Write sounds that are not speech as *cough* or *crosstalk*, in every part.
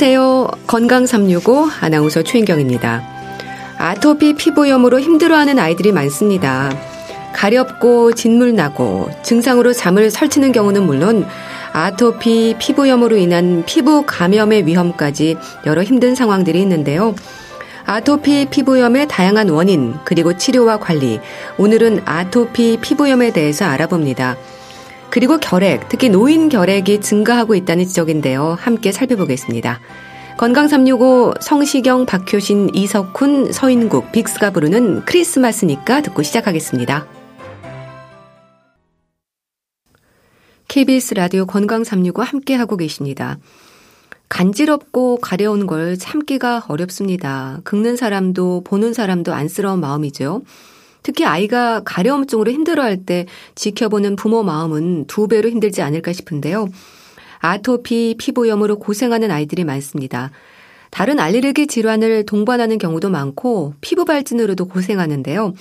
안녕하세요. 건강 365 아나운서 최인경입니다. 아토피 피부염으로 힘들어하는 아이들이 많습니다. 가렵고 진물 나고 증상으로 잠을 설치는 경우는 물론 아토피 피부염으로 인한 피부 감염의 위험까지 여러 힘든 상황들이 있는데요. 아토피 피부염의 다양한 원인 그리고 치료와 관리 오늘은 아토피 피부염에 대해서 알아봅니다. 그리고 결핵, 특히 노인 결핵이 증가하고 있다는 지적인데요. 함께 살펴보겠습니다. 건강 365 성시경, 박효신, 이석훈, 서인국, 빅스가 부르는 크리스마스니까 듣고 시작하겠습니다. KBS 라디오 건강 365 함께 하고 계십니다. 간지럽고 가려운 걸 참기가 어렵습니다. 긁는 사람도 보는 사람도 안쓰러운 마음이죠. 특히 아이가 가려움증으로 힘들어할 때 지켜보는 부모 마음은 두 배로 힘들지 않을까 싶은데요. 아토피 피부염으로 고생하는 아이들이 많습니다. 다른 알레르기 질환을 동반하는 경우도 많고 피부 발진으로도 고생하는데요.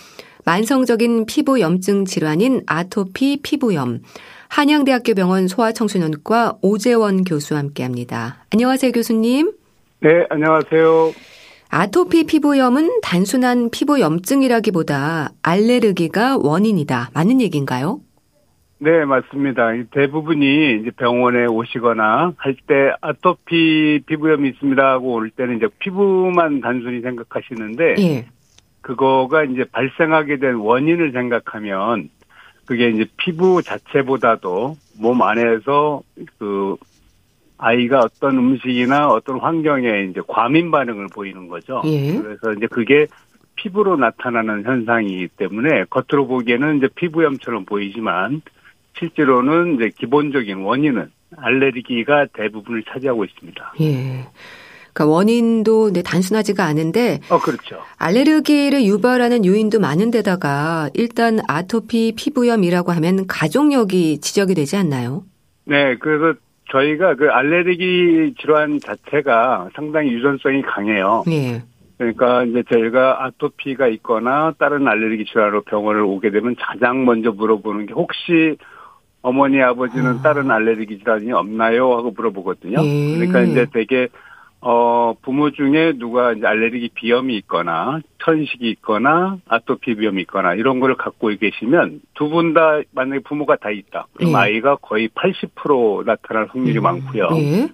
만성적인 피부 염증 질환인 아토피 피부염. 한양대학교 병원 소아청소년과 오재원 교수와 함께 합니다. 안녕하세요, 교수님. 네, 안녕하세요. 아토피 피부염은 단순한 피부 염증이라기보다 알레르기가 원인이다. 맞는 얘기인가요? 네, 맞습니다. 대부분이 이제 병원에 오시거나 할 때 아토피 피부염이 있습니다 하고 올 때는 이제 피부만 단순히 생각하시는데 예. 그거가 이제 발생하게 된 원인을 생각하면 그게 이제 피부 자체보다도 몸 안에서 그 아이가 어떤 음식이나 어떤 환경에 이제 과민 반응을 보이는 거죠. 예. 그래서 이제 그게 피부로 나타나는 현상이기 때문에 겉으로 보기에는 이제 피부염처럼 보이지만 실제로는 이제 기본적인 원인은 알레르기가 대부분을 차지하고 있습니다. 예. 그러니까 원인도 네, 단순하지가 않은데 어 그렇죠. 알레르기를 유발하는 요인도 많은데다가 일단 아토피 피부염이라고 하면 가족력이 지적이 되지 않나요? 네, 그래서 저희가 그 알레르기 질환 자체가 상당히 유전성이 강해요. 네. 그러니까 이제 저희가 아토피가 있거나 다른 알레르기 질환으로 병원을 오게 되면 가장 먼저 물어보는 게 혹시 어머니 아버지는 아. 다른 알레르기 질환이 없나요 하고 물어보거든요. 네. 그러니까 이제 되게 어, 부모 중에 누가 이제 알레르기 비염이 있거나 천식이 있거나 아토피 비염이 있거나 이런 걸 갖고 계시면 두 분 다 만약에 부모가 다 있다. 그럼 네. 아이가 거의 80% 나타날 확률이 음. 많고요. 네.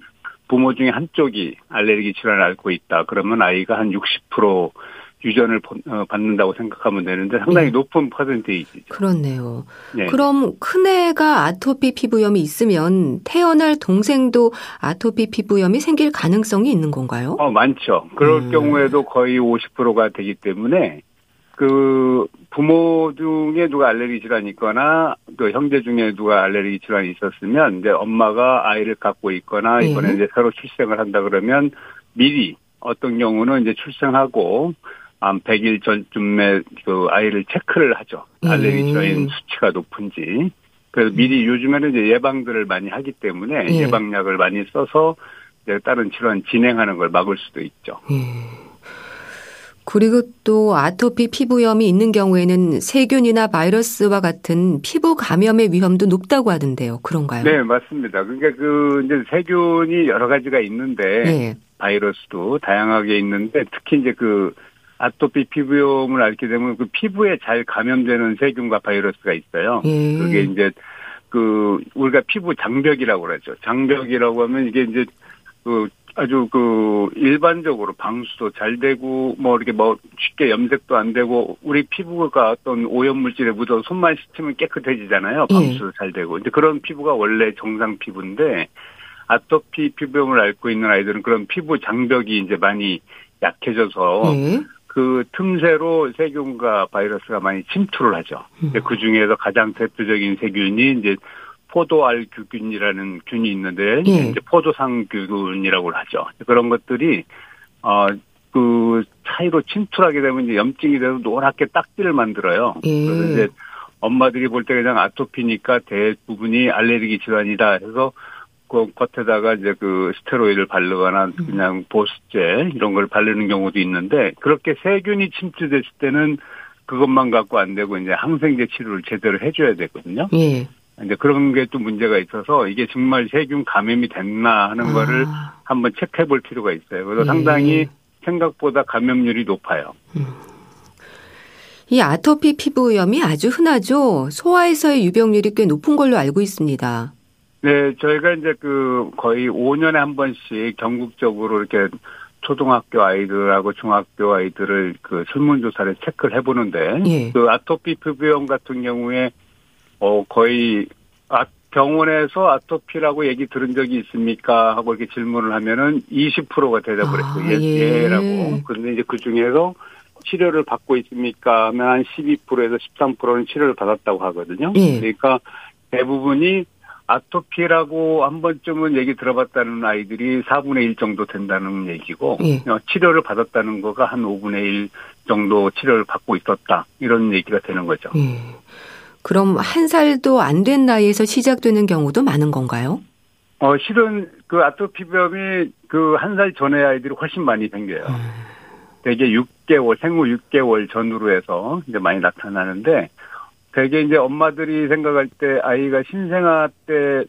부모 중에 한쪽이 알레르기 질환을 앓고 있다. 그러면 아이가 한 60% 유전을 어, 받는다고 생각하면 되는데 상당히 네. 높은 퍼센테이지죠. 그렇네요. 네. 그럼 큰애가 아토피 피부염이 있으면 태어날 동생도 아토피 피부염이 생길 가능성이 있는 건가요? 어, 많죠. 그럴 음. 경우에도 거의 50%가 되기 때문에 그 부모 중에 누가 알레르기 질환이 있거나 그 형제 중에 누가 알레르기 질환이 있었으면 이제 엄마가 아이를 갖고 있거나 이번에 네. 이제 새로 출생을 한다 그러면 미리 어떤 경우는 이제 출생하고 한 100일 전쯤에 그 아이를 체크를 하죠. 알레르기 질환 음. 수치가 높은지. 그래서 미리 요즘에는 이제 예방들을 많이 하기 때문에 예. 방약을 많이 써서 이제 다른 질환 진행하는 걸 막을 수도 있죠. 예. 그리고 또 아토피 피부염이 있는 경우에는 세균이나 바이러스와 같은 피부 감염의 위험도 높다고 하던데요. 그런가요? 네, 맞습니다. 그러니까 그 이제 세균이 여러 가지가 있는데 예. 바이러스도 다양하게 있는데 특히 이제 그 아토피 피부염을 앓게 되면 그 피부에 잘 감염되는 세균과 바이러스가 있어요. 예. 그게 이제 그 우리가 피부 장벽이라고 그러죠. 장벽이라고 하면 이게 이제 그 아주 그 일반적으로 방수도 잘 되고 뭐 이렇게 뭐 쉽게 염색도 안 되고 우리 피부가 어떤 오염 물질에 묻어 손만 씻으면 깨끗해지잖아요. 예. 방수도 예. 잘 되고. 이제 그런 피부가 원래 정상 피부인데 아토피 피부염을 앓고 있는 아이들은 그런 피부 장벽이 이제 많이 약해져서 예. 그 틈새로 세균과 바이러스가 많이 침투를 하죠. 음. 그 중에서 가장 대표적인 세균이 이제 포도알 규균이라는 균이 있는데 예. 이제 포도상 규균이라고 하죠. 그런 것들이 어그 차이로 침투하게 되면 이제 염증이 돼서 노랗게 딱지를 만들어요. 예. 그래서 이제 엄마들이 볼 때 그냥 아토피니까 대부분이 알레르기 질환이다 해서 그 겉에다가 이제 그 스테로이드를 바르거나 음. 그냥 보습제 이런 걸 바르는 경우도 있는데 그렇게 세균이 침투됐을 때는 그것만 갖고 안 되고 이제 항생제 치료를 제대로 해줘야 되거든요. 예. 이제 그런 게 또 문제가 있어서 이게 정말 세균 감염이 됐나 하는 아. 거를 한번 체크해 볼 필요가 있어요. 그래서 예. 상당히 생각보다 감염률이 높아요. 음. 이 아토피 피부염이 아주 흔하죠. 소아에서의 유병률이 꽤 높은 걸로 알고 있습니다. 네, 저희가 이제 그 거의 5년에 한 번씩 전국적으로 이렇게 초등학교 아이들하고 중학교 아이들을 그 설문조사를 체크를 해보는데 예. 그 아토피 피부염 같은 경우에 어 거의 아 병원에서 아토피라고 얘기 들은 적이 있습니까 하고 이렇게 질문을 하면은 20%가 대답을 했고 아, 예, 예. 예 라고 그런데 이제 그 중에서 치료를 받고 있습니까 하면 한 12%에서 13%는 치료를 받았다고 하거든요. 예. 그러니까 대부분이 아토피라고 한 번쯤은 얘기 들어봤다는 아이들이 4분의 1 정도 된다는 얘기고 예. 어, 치료를 받았다는 거가 한 5분의 1 정도 치료를 받고 있었다 이런 얘기가 되는 거죠. 예. 그럼 한 살도 안 된 나이에서 시작되는 경우도 많은 건가요? 어 실은 그 아토피병이 그 한 살 전의 아이들이 훨씬 많이 생겨요. 음. 대개 6개월 생후 6개월 전후로 해서 이제 많이 나타나는데 되게 이제 엄마들이 생각할 때 아이가 신생아 때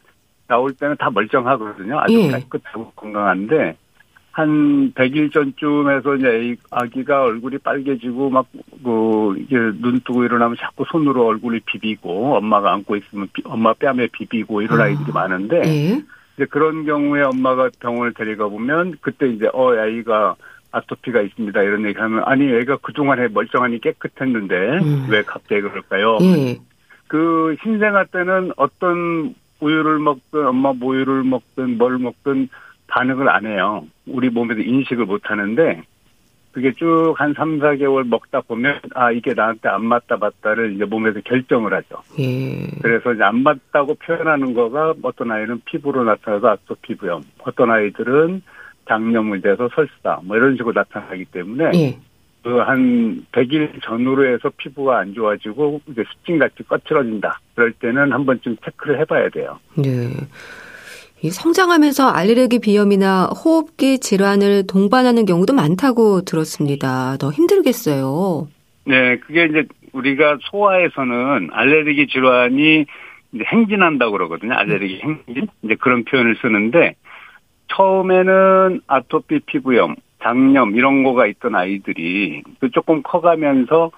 나올 때는 다 멀쩡하거든요. 아주 예. 깨끗하고 건강한데 한 100일 전쯤에서 이제 아기가 얼굴이 빨개지고 막, 그, 이제 눈 뜨고 일어나면 자꾸 손으로 얼굴을 비비고 엄마가 안고 있으면 비, 엄마 뺨에 비비고 이런 아. 아이들이 많은데 예. 이제 그런 경우에 엄마가 병원을 데려가 보면 그때 이제 어, 아이가 아토피가 있습니다. 이런 얘기 하면 아니 애가 그동안에 멀쩡하니 깨끗했는데 음. 왜 갑자기 그럴까요? 예. 그 신생아 때는 어떤 우유를 먹든 엄마 모유를 먹든 뭘 먹든 반응을 안 해요. 우리 몸에서 인식을 못 하는데 그게 쭉 한 3, 4개월 먹다 보면 아 이게 나한테 안 맞다 맞다를 이제 몸에서 결정을 하죠. 예. 그래서 이제 안 맞다고 표현하는 거가 어떤 아이는 피부로 나타나서 아토피부염, 어떤 아이들은 장염이 돼서 설사 뭐 이런 식으로 나타나기 때문에 예. 그한 100일 전후로 해서 피부가 안 좋아지고 이제 습진같이 꺼트러진다. 그럴 때는 한 번쯤 체크를 해봐야 돼요. 네. 이 성장하면서 알레르기 비염이나 호흡기 질환을 동반하는 경우도 많다고 들었습니다. 더 힘들겠어요. 네, 그게 이제 우리가 소아에서는 알레르기 질환이 이제 행진한다고 그러거든요. 알레르기 행진. 이제 그런 표현을 쓰는데 처음에는 아토피 피부염, 장염 이런 거가 있던 아이들이 그 조금 커가면서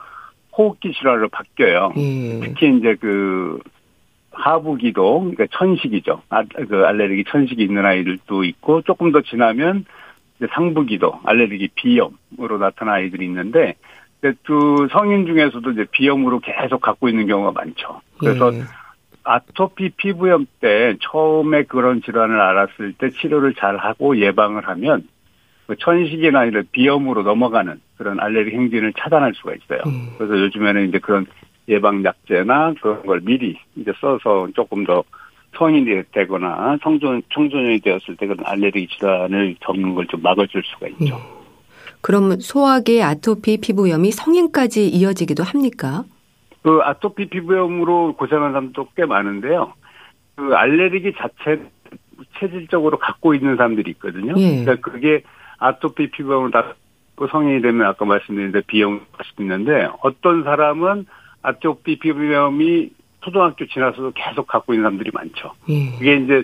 호흡기 질환으로 바뀌어요. 예. 특히 이제 그 하부기도 그러니까 천식이죠. 아, 그 알레르기 천식이 있는 아이들도 있고 조금 더 지나면 이제 상부기도 알레르기 비염으로 나타난 아이들이 있는데 그 성인 중에서도 이제 비염으로 계속 갖고 있는 경우가 많죠. 그래서 예. 아토피 피부염 때 처음에 그런 질환을 알았을 때 치료를 잘 하고 예방을 하면 그 천식이나 이런 비염으로 넘어가는 그런 알레르기 행진을 차단할 수가 있어요. 음. 그래서 요즘에는 이제 그런 예방 약제나 그런 걸 미리 이제 써서 조금 더 성인이 되거나 청소년, 청소년이 되었을 때 그런 알레르기 질환을 겪는 걸 좀 막아줄 수가 있죠. 음. 그럼 소화기 아토피 피부염이 성인까지 이어지기도 합니까? 그 아토피 피부염으로 고생하는 사람도 꽤 많은데요. 그 알레르기 자체 체질적으로 갖고 있는 사람들이 있거든요. 예. 그러니까 그게 아토피 피부염으로 다 성인이 되면 아까 말씀드린 데 비염 할수 있는데 어떤 사람은 아토피 피부염이 초등학교 지나서도 계속 갖고 있는 사람들이 많죠. 예. 그게 이제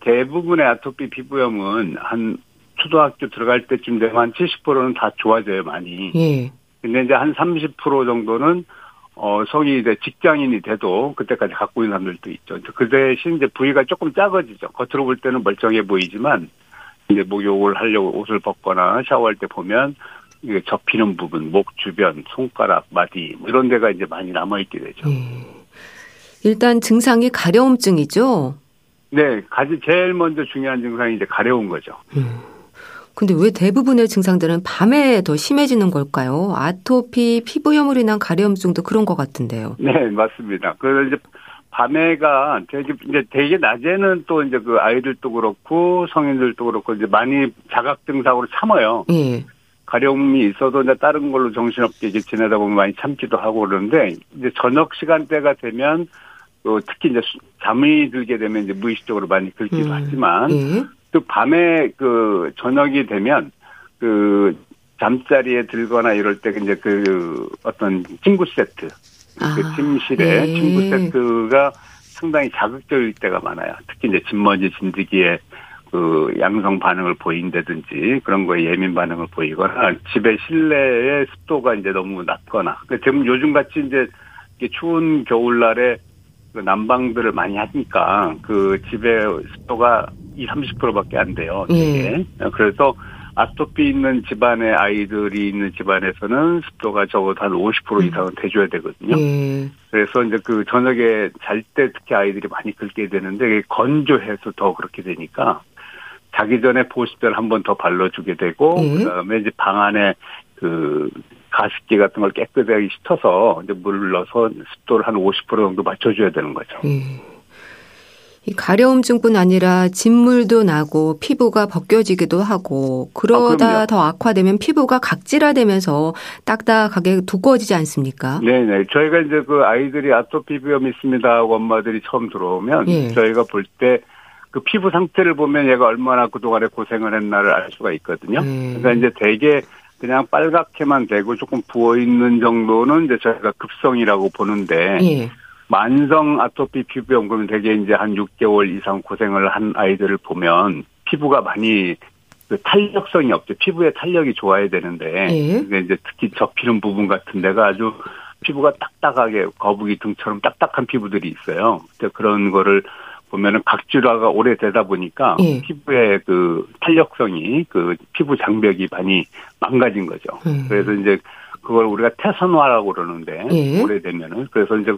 대부분의 아토피 피부염은 한 초등학교 들어갈 때쯤 되면 한 70%는 다 좋아져요, 많이. 예. 근데 이제 한 30% 정도는 어, 성인이 돼 직장인이 돼도 그때까지 갖고 있는 사람들도 있죠. 그 대신 이제 부위가 조금 작아지죠. 겉으로 볼 때는 멀쩡해 보이지만 이제 목욕을 하려고 옷을 벗거나 샤워할 때 보면 이게 접히는 부분, 목 주변, 손가락, 마디 뭐 이런 데가 이제 많이 남아 있게 되죠. 음. 일단 증상이 가려움증이죠. 네, 가지 제일 먼저 중요한 증상이 이제 가려운 거죠. 음. 근데 왜 대부분의 증상들은 밤에 더 심해지는 걸까요? 아토피, 피부염으로 인한 가려움증도 그런 것 같은데요. 네, 맞습니다. 그래서 이제 밤에가 되게 이제 되게 낮에는 또 이제 그 아이들도 그렇고 성인들도 그렇고 이제 많이 자각 증상으로 참아요. 예. 가려움이 있어도 이제 다른 걸로 정신없게 이제 지내다 보면 많이 참기도 하고 그러는데 이제 저녁 시간대가 되면 또 특히 이제 잠이 들게 되면 이제 무의식적으로 많이 긁기도 음. 하지만 예. 또 밤에 그 저녁이 되면 그 잠자리에 들거나 이럴 때 이제 그 어떤 친구 세트 그 아, 침실에 네. 친구 세트가 상당히 자극적일 때가 많아요. 특히 이제 진먼지 진드기에 그 양성 반응을 보인다든지 그런 거에 예민 반응을 보이거나 집의 실내의 습도가 이제 너무 낮거나 그 지금 요즘 같이 이제 추운 겨울날에 그 난방들을 많이 하니까 그 집의 습도가 2, 30%밖에 안 돼요. 예. 그래서 아토피 있는 집안의 아이들이 있는 집안에서는 습도가 적어도 한 50% 음. 이상은 돼줘야 되거든요. 예. 그래서 이제 그 저녁에 잘 때 특히 아이들이 많이 긁게 되는데 건조해서 더 그렇게 되니까 자기 전에 보습제를 한 번 더 발라주게 되고 예. 그다음에 이제 방 안에 그 가습기 같은 걸 깨끗하게 씻어서 이제 물을 넣어서 습도를 한 50% 정도 맞춰줘야 되는 거죠. 예. 이 가려움증뿐 아니라 진물도 나고 피부가 벗겨지기도 하고 그러다 아, 더 악화되면 피부가 각질화되면서 딱딱하게 두꺼워지지 않습니까? 네네. 저희가 이제 그 아이들이 아토피 비염 있습니다 하고 엄마들이 처음 들어오면 예. 저희가 볼 때 그 피부 상태를 보면 얘가 얼마나 그동안에 고생을 했나를 알 수가 있거든요. 예. 그러니까 이제 대개 그냥 빨갛게만 되고 조금 부어 있는 정도는 이제 저희가 급성이라고 보는데 예. 만성 아토피 피부염 그러면 대개 이제 한 6개월 이상 고생을 한 아이들을 보면 피부가 많이 그 탄력성이 없죠. 피부의 탄력이 좋아야 되는데 예. 이제 특히 접히는 부분 같은 데가 아주 피부가 딱딱하게 거북이 등처럼 딱딱한 피부들이 있어요. 그런 거를 보면은 각질화가 오래되다 보니까 예. 피부의 그 탄력성이 그 피부 장벽이 많이 망가진 거죠. 음. 그래서 이제 그걸 우리가 태선화라고 그러는데 예. 오래되면은 그래서 이제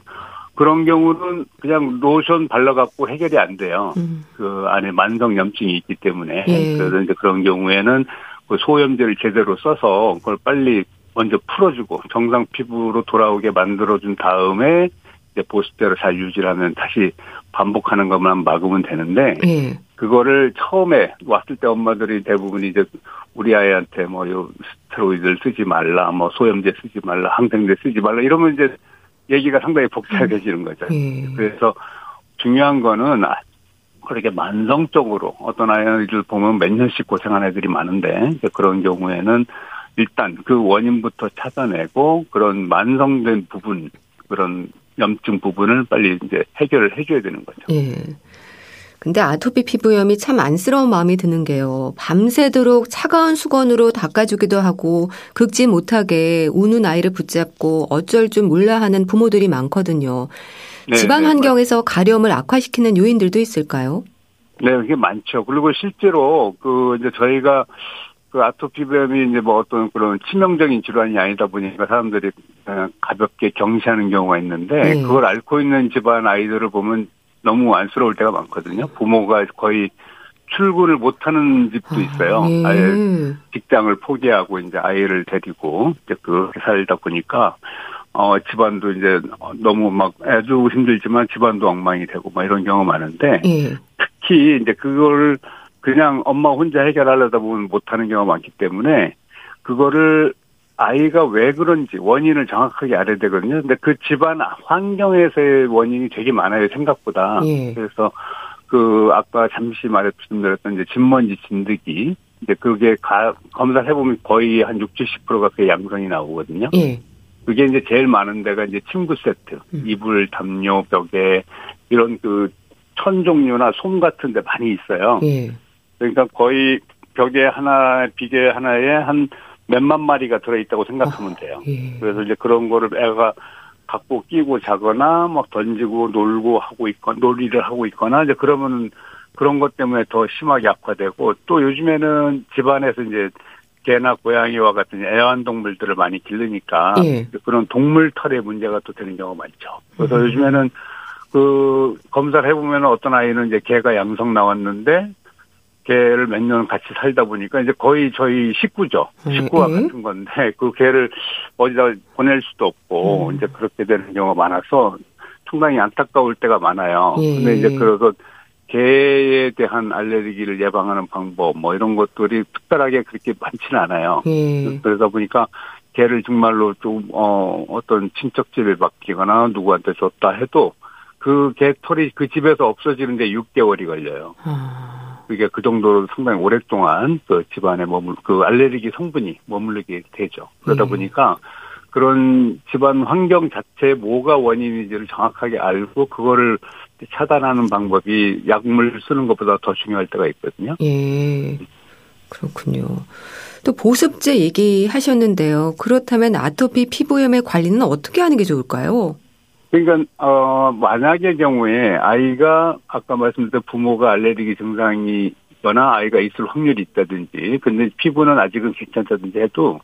그런 경우는 그냥 로션 발라갖고 해결이 안 돼요. 음. 그 안에 만성 염증이 있기 때문에 예. 그래서 이제 그런 경우에는 그 소염제를 제대로 써서 그걸 빨리 먼저 풀어주고 정상 피부로 돌아오게 만들어준 다음에 보습대로 잘 유지하면 다시 반복하는 것만 막으면 되는데 예. 그거를 처음에 왔을 때 엄마들이 대부분 이제 우리 아이한테 뭐 요 스테로이드를 쓰지 말라, 뭐 소염제 쓰지 말라, 항생제 쓰지 말라 이러면 이제 얘기가 상당히 복잡해지는 거죠. 예. 그래서 중요한 거는 아, 그렇게 만성적으로 어떤 아이들 보면 몇 년씩 고생한 애들이 많은데 그런 경우에는 일단 그 원인부터 찾아내고 그런 만성된 부분 그런 염증 부분을 빨리 이제 해결을 해줘야 되는 거죠. 예. 근데 아토피 피부염이 참 안쓰러운 마음이 드는 게요. 밤새도록 차가운 수건으로 닦아주기도 하고 긁지 못하게 우는 아이를 붙잡고 어쩔 줄 몰라 하는 부모들이 많거든요. 네, 집안 네, 환경에서 가려움을 악화시키는 요인들도 있을까요? 네, 그게 많죠. 그리고 실제로 그 이제 저희가 그 아토피비염이 이제 뭐 어떤 그런 치명적인 질환이 아니다 보니까 사람들이 그냥 가볍게 경시하는 경우가 있는데 네. 그걸 앓고 있는 집안 아이들을 보면 너무 안쓰러울 때가 많거든요. 부모가 거의 출근을 못하는 집도 아, 있어요. 아, 네. 아예 직장을 포기하고 이제 아이를 데리고 이제 그렇게 살다 보니까 어 집안도 이제 너무 막 아주 힘들지만 집안도 엉망이 되고 막 이런 경우 많은데 네. 특히 이제 그걸 그냥 엄마 혼자 해결하려다 보면 못하는 경우가 많기 때문에 그거를 아이가 왜 그런지 원인을 정확하게 알아야 되거든요. 근데 그 집안 환경에서의 원인이 되게 많아요, 생각보다. 예. 그래서 그 아까 잠시 말씀드렸던 이제 진먼지 진드기 이제 그게 가, 검사를 해보면 거의 한 60, 70%가 그 양성이 나오거든요. 예. 그게 이제 제일 많은 데가 이제 침구 세트, 음. 이불, 담요, 벽에 이런 그 천 종류나 솜 같은 데 많이 있어요. 예. 그러니까 거의 벽에 하나, 비계 하나에 한 몇만 마리가 들어있다고 생각하면 돼요. 아, 예. 그래서 이제 그런 거를 애가 갖고 끼고 자거나 막 던지고 놀고 하고 있거나 놀이를 하고 있거나 이제 그러면 그런 것 때문에 더 심하게 악화되고 또 요즘에는 집안에서 이제 개나 고양이와 같은 애완동물들을 많이 기르니까 예. 그런 동물 털의 문제가 또 되는 경우가 많죠. 그래서 음. 요즘에는 그 검사를 해보면 어떤 아이는 이제 개가 양성 나왔는데 개를 몇 년 같이 살다 보니까 이제 거의 저희 식구죠. 음, 식구와 음. 같은 건데 그 개를 어디다 보낼 수도 없고 음. 이제 그렇게 되는 경우가 많아서 상당히 안타까울 때가 많아요. 예. 근데 이제 그래서 개에 대한 알레르기를 예방하는 방법 뭐 이런 것들이 특별하게 그렇게 많지는 않아요. 예. 그러다 보니까 개를 정말로 좀 어 어떤 친척집에 맡기거나 누구한테 줬다 해도 그 개 털이 그 집에서 없어지는데 6개월이 걸려요. 아. 그게 그 정도로 상당히 오랫동안 그 집안에 머물 그 알레르기 성분이 머무르게 되죠. 그러다 네. 보니까 그런 집안 환경 자체에 뭐가 원인인지를 정확하게 알고 그거를 차단하는 방법이 약물 쓰는 것보다 더 중요할 때가 있거든요. 예. 그렇군요. 또 보습제 얘기하셨는데요. 그렇다면 아토피 피부염의 관리는 어떻게 하는 게 좋을까요? 그러니까 어 만약의 경우에 아이가 아까 말씀드린 부모가 알레르기 증상이 있거나 아이가 있을 확률이 있다든지 근데 피부는 아직은 괜찮다든지 해도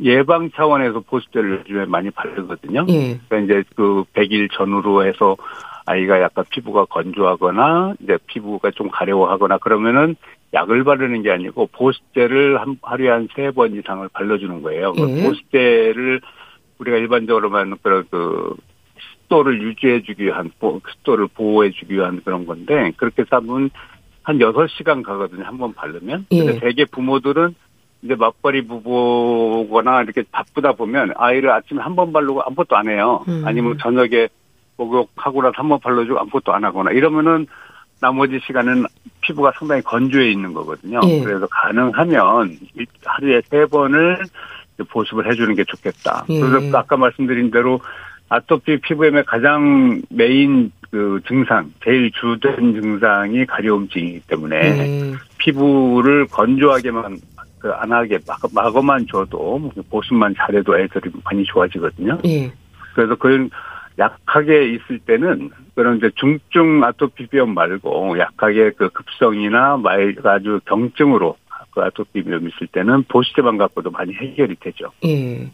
예방 차원에서 보습제를 요즘에 많이 바르거든요. 예. 그러니까 이제 그 100일 전후로 해서 아이가 약간 피부가 건조하거나 이제 피부가 좀 가려워하거나 그러면은 약을 바르는 게 아니고 보습제를 한 하루에 한 세 번 이상을 발라주는 거예요. 그 예. 보습제를 우리가 일반적으로만 그런 그 습도를 유지해주기 위한 습도를 보호해주기 위한 그런 건데 그렇게 하면 한 6시간 가거든요. 한 번 바르면. 예. 근데 대개 부모들은 이제 맞벌이 부부거나 이렇게 바쁘다 보면 아이를 아침에 한 번 바르고 아무것도 안 해요. 음. 아니면 저녁에 목욕하고 나서 한 번 발라주고 아무것도 안 하거나 이러면은 나머지 시간은 피부가 상당히 건조해 있는 거거든요. 예. 그래서 가능하면 하루에 세 번을 보습을 해주는 게 좋겠다. 예. 그래서 아까 말씀드린 대로 아토피 피부염의 가장 메인 그 증상, 제일 주된 증상이 가려움증이기 때문에 예. 피부를 건조하게만 그 안 하게 마거만 줘도 보습만 잘해도 애들이 많이 좋아지거든요. 예. 그래서 그 약하게 있을 때는 그런 이제 중증 아토피 비염 말고 약하게 그 급성이나 말 아주 경증으로 그 아토피 비염 있을 때는 보시제만 갖고도 많이 해결이 되죠. 예.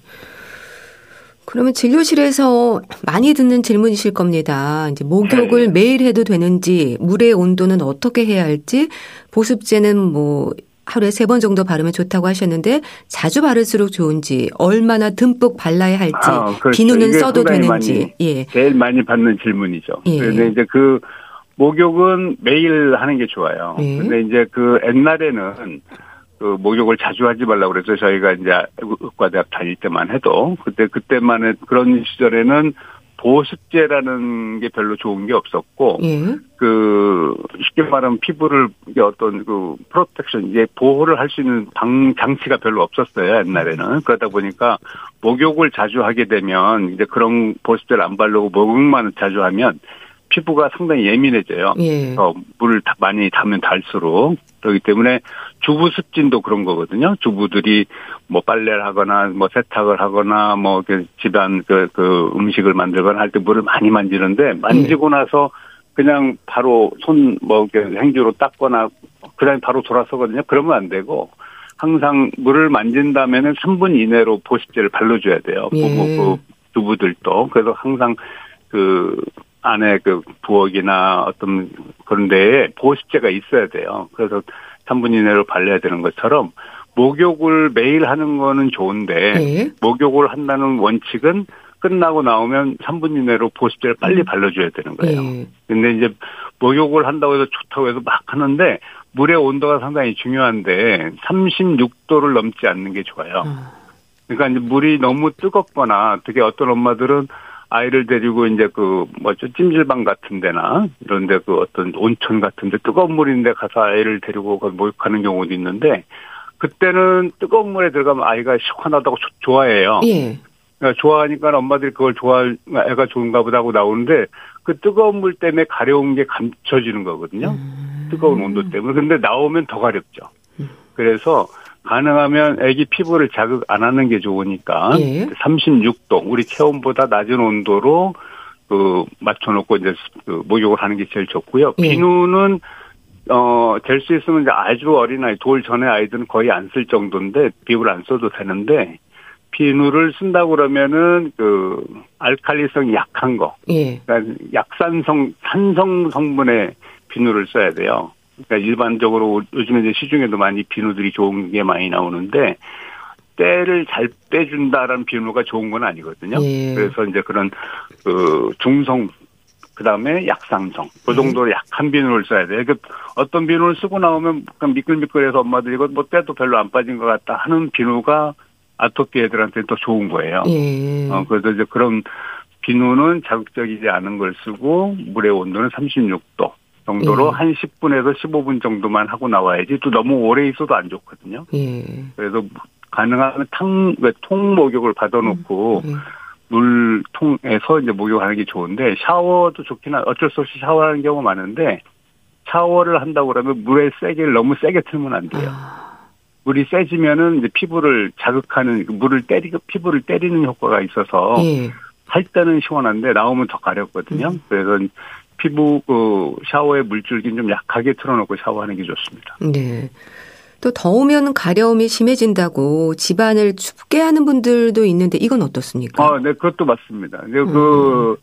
그러면 진료실에서 많이 듣는 질문이실 겁니다. 이제 목욕을 네. 매일 해도 되는지, 물의 온도는 어떻게 해야 할지, 보습제는 뭐 하루에 세 번 정도 바르면 좋다고 하셨는데 자주 바를수록 좋은지 얼마나 듬뿍 발라야 할지 아, 그렇죠. 비누는 써도 되는지 많이, 예 제일 많이 받는 질문이죠. 예. 그런데 이제 그 목욕은 매일 하는 게 좋아요. 예. 근데 이제 그 옛날에는 그 목욕을 자주 하지 말라고 그래서 저희가 이제 의과대학 다닐 때만 해도 그때 그때만 그런 시절에는 보습제라는 게 별로 좋은 게 없었고 예. 그 쉽게 말하면 피부를 어떤 그 프로텍션 이제 보호를 할 수 있는 방 장치가 별로 없었어요 옛날에는 그러다 보니까 목욕을 자주 하게 되면 이제 그런 보습제를 안 바르고 목욕만 자주 하면 피부가 상당히 예민해져요. 예. 어, 물을 많이 타면 달수록 그렇기 때문에 주부 습진도 그런 거거든요. 주부들이 뭐 빨래를 하거나 뭐 세탁을 하거나 뭐 집안 그, 그 음식을 만들거나 할 때 물을 많이 만지는데 만지고 예. 나서 그냥 바로 손 뭐 행주로 닦거나 그다음에 바로 돌아서거든요. 그러면 안 되고 항상 물을 만진다면은 3분 이내로 보습제를 발라줘야 돼요. 예. 그 주부들도 그래서 항상 그 안에 그 부엌이나 어떤 그런 데에 보습제가 있어야 돼요. 그래서 3분 이내로 발라야 되는 것처럼 목욕을 매일 하는 거는 좋은데 네. 목욕을 한다는 원칙은 끝나고 나오면 3분 이내로 보습제를 빨리 음. 발라줘야 되는 거예요. 네. 근데 이제 목욕을 한다고 해서 좋다고 해서 막 하는데 물의 온도가 상당히 중요한데 36도를 넘지 않는 게 좋아요. 아. 그러니까 이제 물이 너무 뜨겁거나 되게 어떤 엄마들은 아이를 데리고 이제 그 뭐죠 찜질방 같은 데나 이런 데 그 어떤 온천 같은 데 뜨거운 물인데 가서 아이를 데리고 목욕하는 경우도 있는데 그때는 뜨거운 물에 들어가면 아이가 시원하다고 좋아해요. 예. 그러니까 좋아하니까 엄마들이 그걸 좋아할 애가 좋은가 보다 하고 나오는데 그 뜨거운 물 때문에 가려운 게 감춰지는 거거든요. 음. 뜨거운 온도 때문에. 근데 나오면 더 가렵죠. 음. 그래서 가능하면 아기 피부를 자극 안 하는 게 좋으니까 예. 36도 우리 체온보다 낮은 온도로 그 맞춰놓고 이제 그 목욕을 하는 게 제일 좋고요. 예. 비누는 어 될 수 있으면 이제 아주 어린 아이 돌 전에 아이들은 거의 안 쓸 정도인데 비누를 안 써도 되는데 비누를 쓴다 그러면은 그 알칼리성이 약한 거, 예. 그러니까 약산성 산성 성분의 비누를 써야 돼요. 그러니까 일반적으로 요즘에 이제 시중에도 많이 비누들이 좋은 게 많이 나오는데 때를 잘 빼준다라는 비누가 좋은 건 아니거든요. 예. 그래서 이제 그런 그 중성 그다음에 약상성 그 예. 정도로 약한 비누를 써야 돼요. 그 어떤 비누를 쓰고 나오면 그냥 미끌미끌해서 엄마들이 이거 뭐 때도 별로 안 빠진 것 같다 하는 비누가 아토피 애들한테 더 좋은 거예요. 예. 어, 그래서 이제 그런 비누는 자극적이지 않은 걸 쓰고 물의 온도는 36도. 정도로 예. 한 10분에서 15분 정도만 하고 나와야지 또 너무 오래 있어도 안 좋거든요. 예. 그래서 가능하면 탕, 그통 목욕을 받아놓고 음. 예. 물통에서 이제 목욕하는 게 좋은데 샤워도 좋긴 한 어쩔 수 없이 샤워하는 경우가 많은데 샤워를 한다고 그러면 물에 세게 너무 세게 틀면 안 돼요. 아. 물이 세지면은 이제 피부를 자극하는 그 물을 때리고 피부를 때리는 효과가 있어서 예. 할 때는 시원한데 나오면 더 가렵거든요. 음. 그래서 피부 그 샤워의 물줄기는 좀 약하게 틀어놓고 샤워하는 게 좋습니다. 네. 또 더우면 가려움이 심해진다고 집안을 춥게 하는 분들도 있는데 이건 어떻습니까? 아, 네, 그것도 맞습니다. 그 음. 그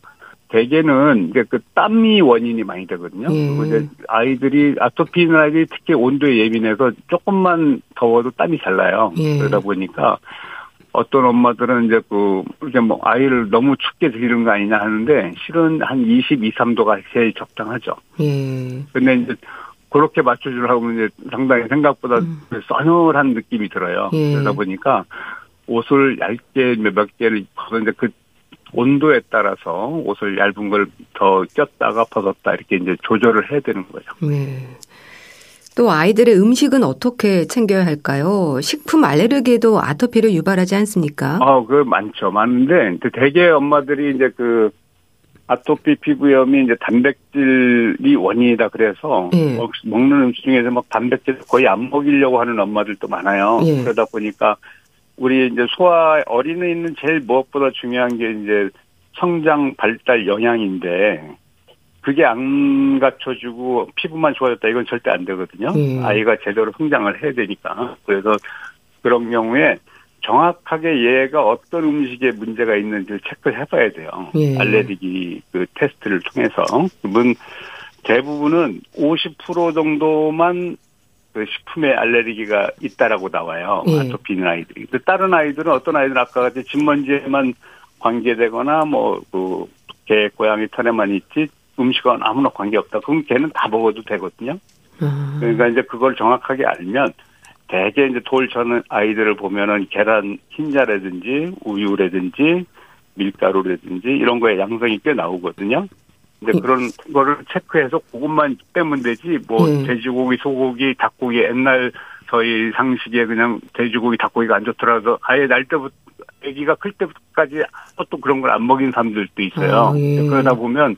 대개는 이제 그 땀이 원인이 많이 되거든요. 예. 이제 아이들이 아토피 있는 아이들이 특히 온도에 예민해서 조금만 더워도 땀이 잘 나요. 예. 그러다 보니까 어떤 엄마들은 이제 그 이제 뭐 아이를 너무 춥게 드리는 거 아니냐 하는데 실은 한 22, 3도가 제일 적당하죠. 예. 근데 이제 그렇게 맞춰주려고 이제 상당히 생각보다 음. 서늘한 느낌이 들어요. 예. 그러다 보니까 옷을 얇게 몇 개를 입어서 이제 그 온도에 따라서 옷을 얇은 걸 더 꼈다가 벗었다 이렇게 이제 조절을 해야 되는 거죠. 네. 또 아이들의 음식은 어떻게 챙겨야 할까요? 식품 알레르기에도 아토피를 유발하지 않습니까? 아, 그 많죠. 많은데 대개 엄마들이 이제 그 아토피 피부염이 이제 단백질이 원인이다 그래서 예. 먹는 음식 중에서 막 단백질 거의 안 먹이려고 하는 엄마들도 많아요. 예. 그러다 보니까 우리 이제 소아 어린애 있는 제일 무엇보다 중요한 게 이제 성장 발달 영양인데 그게 안 갖춰주고 피부만 좋아졌다 이건 절대 안 되거든요. 예. 아이가 제대로 성장을 해야 되니까 그래서 그런 경우에 정확하게 얘가 어떤 음식에 문제가 있는지를 체크해 봐야 돼요. 예. 알레르기 그 테스트를 통해서. 문 대부분은 50% 정도만 그 식품에 알레르기가 있다라고 나와요. 예. 아토피 있는 아이들이. 그 다른 아이들은 어떤 아이들은 아까 같이 진먼지에만 관계되거나 뭐그 개, 고양이 털에만 있지 음식은 아무나 관계없다. 그럼 걔는 다 먹어도 되거든요. 아. 그러니까 이제 그걸 정확하게 알면 대개 이제 돌 저는 아이들을 보면은 계란 흰자라든지 우유라든지 밀가루라든지 이런 거에 양성이 꽤 나오거든요. 근데 예. 그런 거를 체크해서 그것만 빼면 되지 뭐 네. 돼지고기, 소고기, 닭고기 옛날 저희 상식에 그냥 돼지고기, 닭고기가 안 좋더라도 아예 날 때부터 아기가 클 때까지 아무것도 그런 걸 안 먹인 사람들도 있어요. 아, 예. 그러다 보면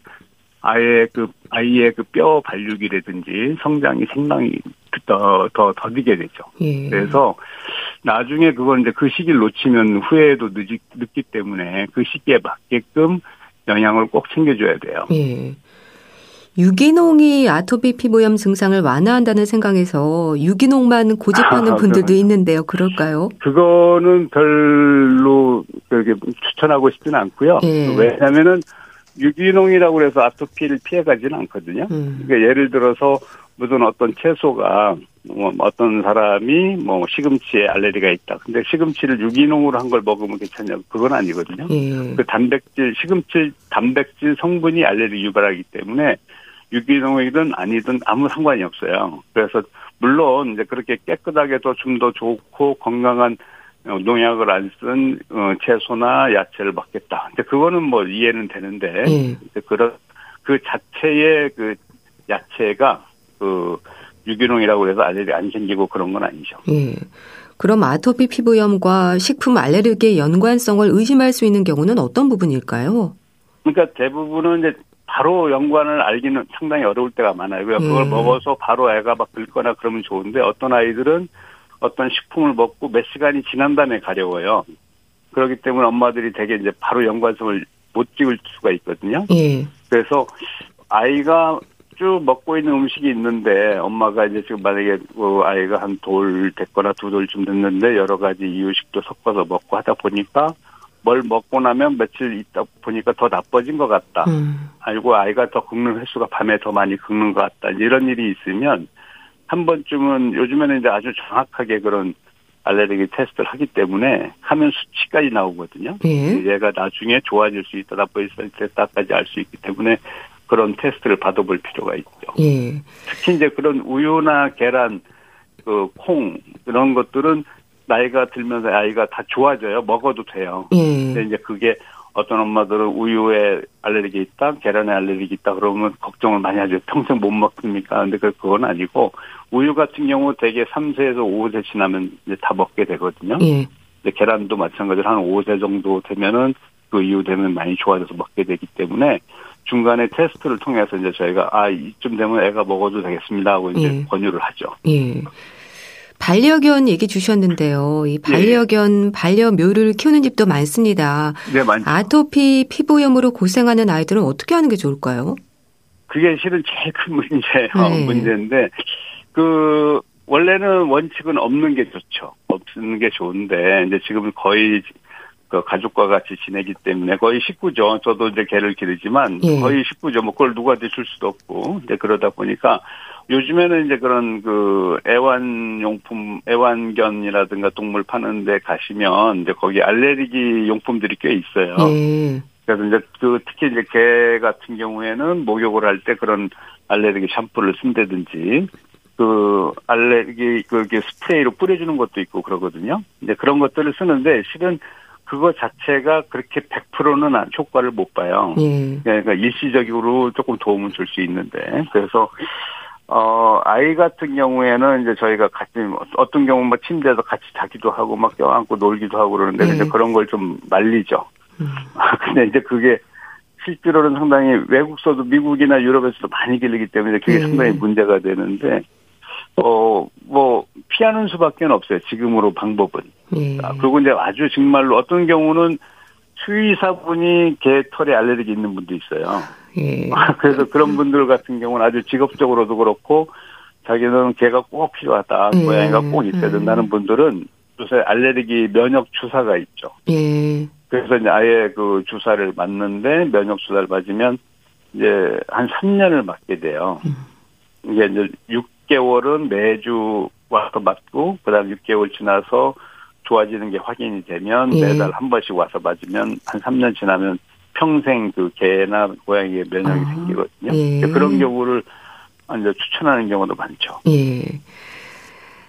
아예 그 아이의 그 뼈 발육이라든지 성장이 상당히 더, 더 더디게 되죠. 예. 그래서 나중에 그걸 이제 그 시기를 놓치면 후회도 늦기, 늦기 때문에 그 시기에 맞게끔 영양을 꼭 챙겨줘야 돼요. 예. 유기농이 아토피 피부염 증상을 완화한다는 생각에서 유기농만 고집하는 *laughs* 아, 분들도 그러면. 있는데요. 그럴까요? 그거는 별로 그게 추천하고 싶지는 않고요. 예. 왜냐하면은 유기농이라고 해서 아토피를 피해가지는 않거든요. 음. 그러니까 예를 들어서 무슨 어떤 채소가 뭐 어떤 사람이 뭐 시금치에 알레르기가 있다. 근데 시금치를 유기농으로 한 걸 먹으면 괜찮냐? 그건 아니거든요. 음. 그 단백질 시금치 단백질 성분이 알레르기 유발하기 때문에 유기농이든 아니든 아무 상관이 없어요. 그래서 물론 이제 그렇게 깨끗하게도 좀더 좋고 건강한 어, 농약을 안쓴 어, 채소나 야채를 먹겠다. 근데 그거는 뭐 이해는 되는데 음. 그런 그 자체의 그 야채가 그 유기농이라고 해서 알레르기 안 생기고 그런 건 아니죠. 예. 그럼 아토피 피부염과 식품 알레르기의 연관성을 의심할 수 있는 경우는 어떤 부분일까요? 그러니까 대부분은 이제 바로 연관을 알기는 상당히 어려울 때가 많아요. 그걸 예. 먹어서 바로 애가 막 긁거나 그러면 좋은데 어떤 아이들은 어떤 식품을 먹고 몇 시간이 지난 다음에 가려워요. 그렇기 때문에 엄마들이 되게 이제 바로 연관성을 못 찍을 수가 있거든요. 예. 그래서 아이가 쭉 먹고 있는 음식이 있는데 엄마가 이제 지금 만약에 그 아이가 한 돌 됐거나 두 돌쯤 됐는데 여러 가지 이유식도 섞어서 먹고 하다 보니까 뭘 먹고 나면 며칠 있다 보니까 더 나빠진 것 같다. 음. 알고 아이가 더 긁는 횟수가 밤에 더 많이 긁는 것 같다. 이런 일이 있으면 한 번쯤은 요즘에는 이제 아주 정확하게 그런 알레르기 테스트를 하기 때문에 하면 수치까지 나오거든요. 예. 얘가 나중에 좋아질 수 있다, 나빠질 수 있다까지 알 수 있기 때문에 그런 테스트를 받아볼 필요가 있죠. 예. 특히 이제 그런 우유나 계란, 그 콩 이런 것들은 나이가 들면서 아이가 다 좋아져요. 먹어도 돼요. 예. 근데 이제 그게 어떤 엄마들은 우유에 알레르기 있다, 계란에 알레르기 있다 그러면 걱정을 많이 하죠. 평생 못 먹습니까? 근데 그, 그건 아니고 우유 같은 경우 대개 3세에서 5세 지나면 이제 다 먹게 되거든요. 예. 근데 계란도 마찬가지로 한 5세 정도 되면은 그 이후 되면 많이 좋아져서 먹게 되기 때문에 중간에 테스트를 통해서 이제 저희가 아 이쯤 되면 애가 먹어도 되겠습니다 하고 이제 예. 권유를 하죠. 예. 반려견 얘기 주셨는데요. 이 예. 반려견, 예. 반려묘를 키우는 집도 많습니다. 네, 많죠. 아토피 피부염으로 고생하는 아이들은 어떻게 하는 게 좋을까요? 그게 실은 제일 큰 *laughs* 문제예요. 네. 문제인데 그 원래는 원칙은 없는 게 좋죠. 없는 게 좋은데 이제 지금은 거의 그 가족과 같이 지내기 때문에 거의 식구죠. 저도 이제 개를 기르지만 예. 거의 식구죠. 뭐 그걸 누구한테 줄 수도 없고 이제 그러다 보니까 요즘에는 이제 그런 그 애완용품, 애완견이라든가 동물 파는 데 가시면 이제 거기 알레르기 용품들이 꽤 있어요. 예. 그래서 이제 그 특히 이제 개 같은 경우에는 목욕을 할 때 그런 알레르기 샴푸를 쓴다든지 그 알레르기 그게 스프레이로 뿌려주는 것도 있고 그러거든요. 이제 그런 것들을 쓰는데 실은 그거 자체가 그렇게 100%는 효과를 못 봐요. 예. 그러니까 일시적으로 조금 도움을 줄수 있는데 그래서 어 아이 같은 경우에는 이제 저희가 같이 어떤 경우는 뭐 침대에서 같이 자기도 하고 막 껴안고 놀기도 하고 그러는데 예. 이제 그런 걸 좀 말리죠. 음. *laughs* 근데 이제 그게 실제로는 상당히 외국서도 미국이나 유럽에서도 많이 길르기 때문에 그게 예. 상당히 문제가 되는데 어, 뭐, 피하는 수밖에 없어요. 지금으로 방법은. 예. 아, 그리고 이제 아주 정말로 어떤 경우는 수의사분이 개 털에 알레르기 있는 분도 있어요. 예. 그래서 그런 분들 같은 경우는 아주 직업적으로도 그렇고 자기는 개가 꼭 필요하다. 예. 고양이가 꼭 있어야 된다는 음. 분들은 요새 알레르기 면역 주사가 있죠. 예. 그래서 이제 아예 그 주사를 맞는데 면역 주사를 맞으면 이제 한 3년을 맞게 돼요. 음. 이게 이제 6개월은 매주 와서 맞고 그다음 6개월 지나서 좋아지는 게 확인이 되면 예. 매달 한 번씩 와서 맞으면 한 3년 지나면 평생 그 개나 고양이의 면역이 아, 생기거든요. 예. 그런 경우를 이제 추천하는 경우도 많죠. 예.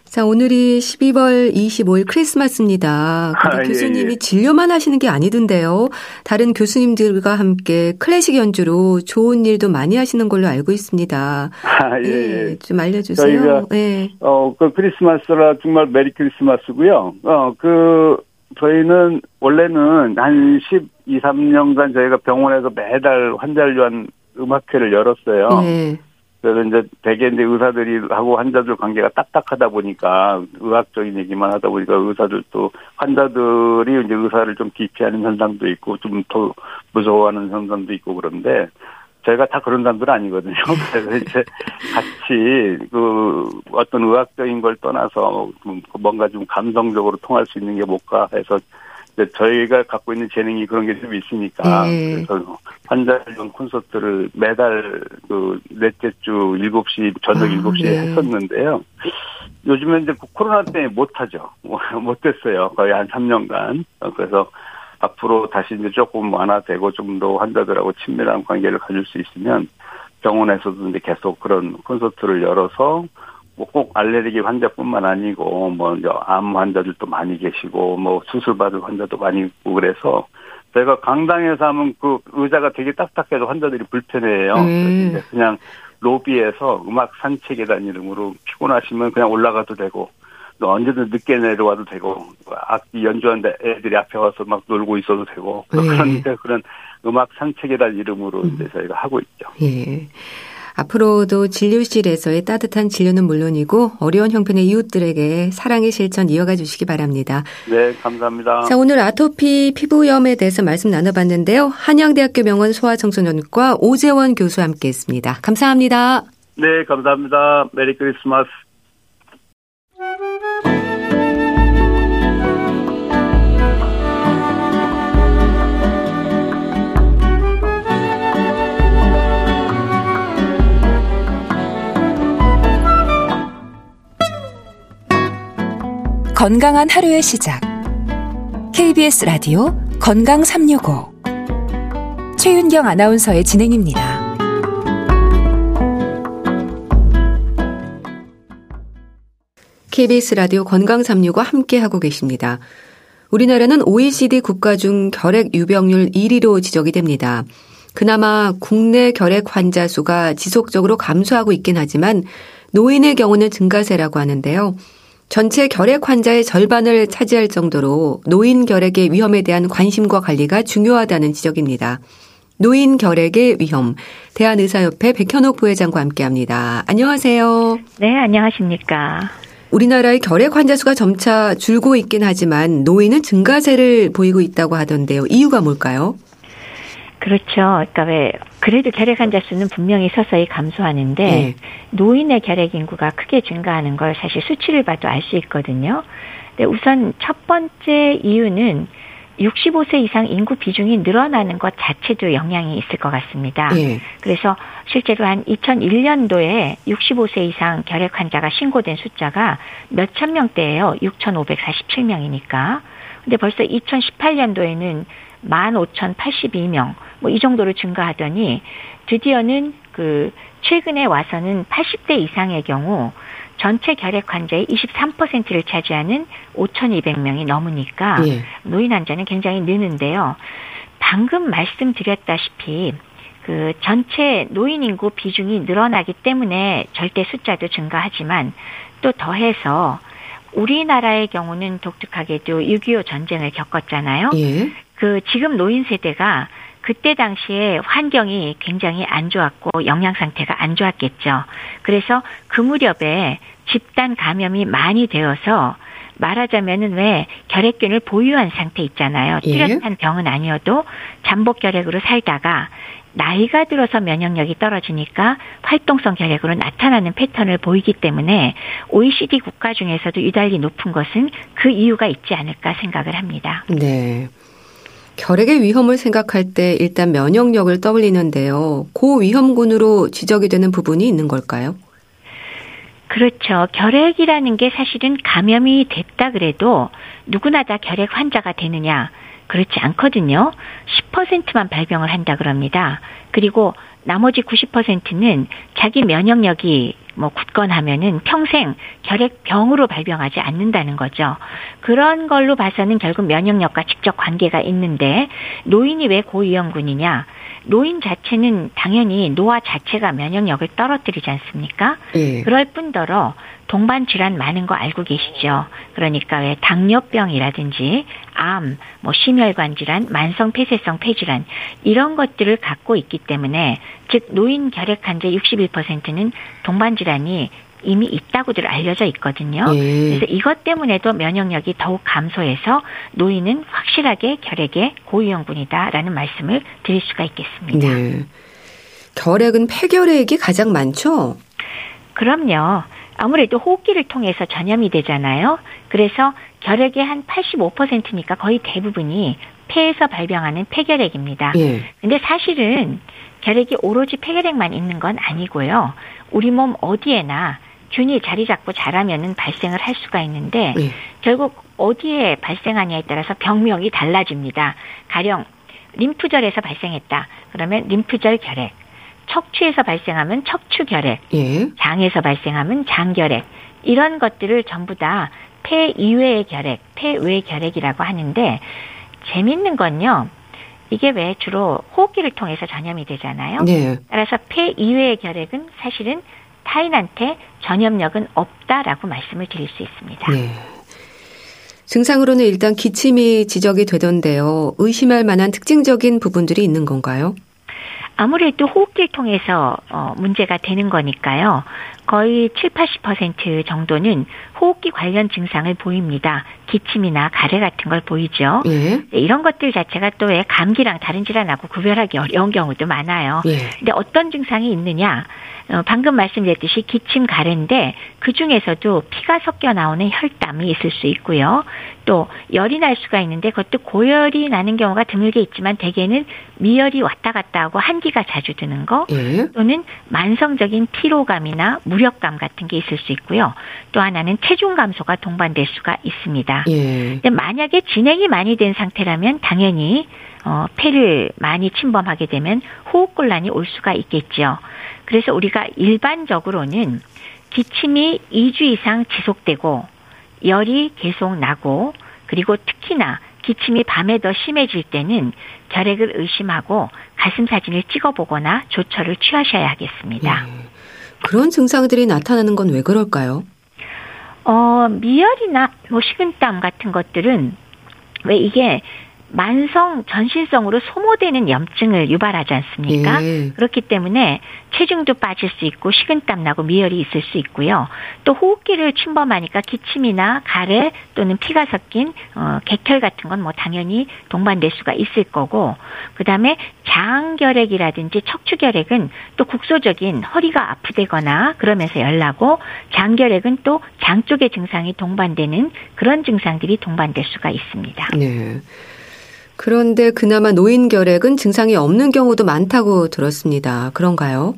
자, 오늘이 12월 25일 크리스마스입니다. 근데 아, 예, 교수님이 예, 예. 진료만 하시는 게 아니던데요. 다른 교수님들과 함께 클래식 연주로 좋은 일도 많이 하시는 걸로 알고 있습니다. 아, 예, 예. 예. 좀 알려주세요. 저희가, 예. 어, 그 크리스마스라 정말 메리 크리스마스고요. 어, 그, 저희는 원래는 한 12, 3년간 저희가 병원에서 매달 환자를 위한 음악회를 열었어요. 네. 그래서 이제 대개 이제 의사들이 하고 환자들 관계가 딱딱하다 보니까 의학적인 얘기만 하다 보니까 의사들도 환자들이 이제 의사를 좀 기피하는 현상도 있고 좀 더 무서워하는 현상도 있고 그런데 저희가 다 그런 사람들은 아니거든요. *laughs* 그래서 이제 같이 그 어떤 의학적인 걸 떠나서 뭔가 좀 감성적으로 통할 수 있는 게 뭘까 해서 저희가 갖고 있는 재능이 그런 게 좀 있으니까 네. 그래서 환자용 콘서트를 매달 그 넷째 주 7시 저녁 아, 7시에 네. 했었는데요. 요즘에 이제 코로나 때문에 못 하죠. 못 됐어요. 거의 한 3년간. 그래서 앞으로 다시 이제 조금 완화되고 좀 더 환자들하고 친밀한 관계를 가질 수 있으면 병원에서도 이제 계속 그런 콘서트를 열어서 뭐꼭 알레르기 환자뿐만 아니고 뭐 이제 암 환자들도 많이 계시고 뭐 수술 받을 환자도 많이 있고 그래서 제가 강당에서 하면 그 의자가 되게 딱딱해서 환자들이 불편해요. 음. 그냥 로비에서 음악 산책이라는 이름으로 피곤하시면 그냥 올라가도 되고 또 언제든 늦게 내려와도 되고 악기 연주하는 데 애들이 앞에 와서 막 놀고 있어도 되고 음. 그런 그런 음악 산책이라는 이름으로 음. 이제 저희가 하고 있죠. 예. 앞으로도 진료실에서의 따뜻한 진료는 물론이고 어려운 형편의 이웃들에게 사랑의 실천 이어가 주시기 바랍니다. 네, 감사합니다. 자, 오늘 아토피 피부염에 대해서 말씀 나눠봤는데요. 한양대학교 병원 소아청소년과 오재원 교수와 함께했습니다. 감사합니다. 네, 감사합니다. 메리 크리스마스. 건강한 하루의 시작. KBS 라디오 건강 365. 최윤경 아나운서의 진행입니다. KBS 라디오 건강 365 함께 하고 계십니다. 우리나라는 OECD 국가 중 결핵 유병률 1위로 지적이 됩니다. 그나마 국내 결핵 환자 수가 지속적으로 감소하고 있긴 하지만 노인의 경우는 증가세라고 하는데요. 전체 결핵 환자의 절반을 차지할 정도로 노인 결핵의 위험에 대한 관심과 관리가 중요하다는 지적입니다. 노인 결핵의 위험, 대한의사협회 백현옥 부회장과 함께합니다. 안녕하세요. 네, 안녕하십니까. 우리나라의 결핵 환자 수가 점차 줄고 있긴 하지만 노인은 증가세를 보이고 있다고 하던데요. 이유가 뭘까요? 그렇죠. 그러니까 왜 그래도 결핵 환자 수는 분명히 서서히 감소하는데 네. 노인의 결핵 인구가 크게 증가하는 걸 사실 수치를 봐도 알 수 있거든요. 근데 우선 첫 번째 이유는 65세 이상 인구 비중이 늘어나는 것 자체도 영향이 있을 것 같습니다. 네. 그래서 실제로 한 2001년도에 65세 이상 결핵 환자가 신고된 숫자가 몇 천 명대예요. 6,547명이니까. 근데 벌써 2018년도에는 15,082명, 뭐 이 정도로 증가하더니 드디어는 그 최근에 와서는 80대 이상의 경우 전체 결핵 환자의 23%를 차지하는 5,200명이 넘으니까 예. 노인 환자는 굉장히 느는데요. 방금 말씀드렸다시피 그 전체 노인 인구 비중이 늘어나기 때문에 절대 숫자도 증가하지만 또 더해서 우리나라의 경우는 독특하게도 6.25 전쟁을 겪었잖아요. 예. 그 지금 노인 세대가 그때 당시에 환경이 굉장히 안 좋았고 영양 상태가 안 좋았겠죠. 그래서 그 무렵에 집단 감염이 많이 되어서 말하자면은 왜 결핵균을 보유한 상태 있잖아요. 예. 뚜렷한 병은 아니어도 잠복 결핵으로 살다가 나이가 들어서 면역력이 떨어지니까 활동성 결핵으로 나타나는 패턴을 보이기 때문에 OECD 국가 중에서도 유달리 높은 것은 그 이유가 있지 않을까 생각을 합니다. 네. 결핵의 위험을 생각할 때 일단 면역력을 떠올리는데요. 고위험군으로 지적이 되는 부분이 있는 걸까요? 그렇죠. 결핵이라는 게 사실은 감염이 됐다 그래도 누구나 다 결핵 환자가 되느냐? 그렇지 않거든요. 10%만 발병을 한다 그럽니다. 그리고 나머지 90%는 자기 면역력이 뭐 굳건하면은 평생 결핵병으로 발병하지 않는다는 거죠. 그런 걸로 봐서는 결국 면역력과 직접 관계가 있는데 노인이 왜 고위험군이냐? 노인 자체는 당연히 노화 자체가 면역력을 떨어뜨리지 않습니까? 예. 그럴 뿐더러 동반 질환 많은 거 알고 계시죠? 그러니까 왜 당뇨병이라든지 암, 뭐 심혈관 질환, 만성 폐쇄성 폐질환 이런 것들을 갖고 있기 때문에 즉 노인 결핵 환자 61%는 동반 질환이 이미 있다고들 알려져 있거든요. 예. 그래서 이것 때문에도 면역력이 더욱 감소해서 노인은 확실하게 결핵의 고위험군이다라는 말씀을 드릴 수가 있겠습니다. 네. 결핵은 폐결핵이 가장 많죠? 그럼요. 아무래도 호흡기를 통해서 전염이 되잖아요. 그래서 결핵의 한 85%니까 거의 대부분이 폐에서 발병하는 폐결핵입니다. 예. 근데 사실은 결핵이 오로지 폐결핵만 있는 건 아니고요. 우리 몸 어디에나 균이 자리 잡고 자라면은 발생을 할 수가 있는데 예. 결국 어디에 발생하냐에 따라서 병명이 달라집니다. 가령 림프절에서 발생했다. 그러면 림프절 결핵. 척추에서 발생하면 척추 결핵, 예. 장에서 발생하면 장결핵 이런 것들을 전부 다 폐 이외의 결핵, 폐외 결핵이라고 하는데 재밌는 건요. 이게 왜 주로 호흡기를 통해서 전염이 되잖아요. 네. 따라서 폐 이외의 결핵은 사실은 타인한테 전염력은 없다라고 말씀을 드릴 수 있습니다. 네. 증상으로는 일단 기침이 지적이 되던데요. 의심할 만한 특징적인 부분들이 있는 건가요? 아무래도 호흡기를 통해서 어, 문제가 되는 거니까요. 거의 7, 80% 정도는 호흡기 관련 증상을 보입니다. 기침이나 가래 같은 걸 보이죠. 예. 이런 것들 자체가 또 왜 감기랑 다른 질환하고 구별하기 어려운 경우도 많아요. 예. 근데 어떤 증상이 있느냐? 어, 방금 말씀드렸듯이 기침 가래인데 그 중에서도 피가 섞여 나오는 혈담이 있을 수 있고요. 또 열이 날 수가 있는데 그것도 고열이 나는 경우가 드물게 있지만 대개는 미열이 왔다 갔다 하고 한기가 자주 드는 거 예. 또는 만성적인 피로감이나 무 력감 같은 게 있을 수 있고요. 또 하나는 체중 감소가 동반될 수가 있습니다. 예. 근데 만약에 진행이 많이 된 상태라면 당연히 어, 폐를 많이 침범하게 되면 호흡곤란이 올 수가 있겠죠. 그래서 우리가 일반적으로는 기침이 2주 이상 지속되고 열이 계속 나고 그리고 특히나 기침이 밤에 더 심해질 때는 결핵을 의심하고 가슴 사진을 찍어보거나 조처를 취하셔야 하겠습니다. 네. 그런 증상들이 나타나는 건 왜 그럴까요? 어, 미열이나 뭐 식은땀 같은 것들은 왜 이게 만성 전신성으로 소모되는 염증을 유발하지 않습니까? 예. 그렇기 때문에 체중도 빠질 수 있고 식은땀 나고 미열이 있을 수 있고요. 또 호흡기를 침범하니까 기침이나 가래 또는 피가 섞인 어, 객혈 같은 건 뭐 당연히 동반될 수가 있을 거고 그다음에 장결핵이라든지 척추결핵은 또 국소적인 허리가 아프대거나 그러면서 열나고 장결핵은 또 장 쪽의 증상이 동반되는 그런 증상들이 동반될 수가 있습니다. 네. 그런데 그나마 노인 결핵은 증상이 없는 경우도 많다고 들었습니다. 그런가요?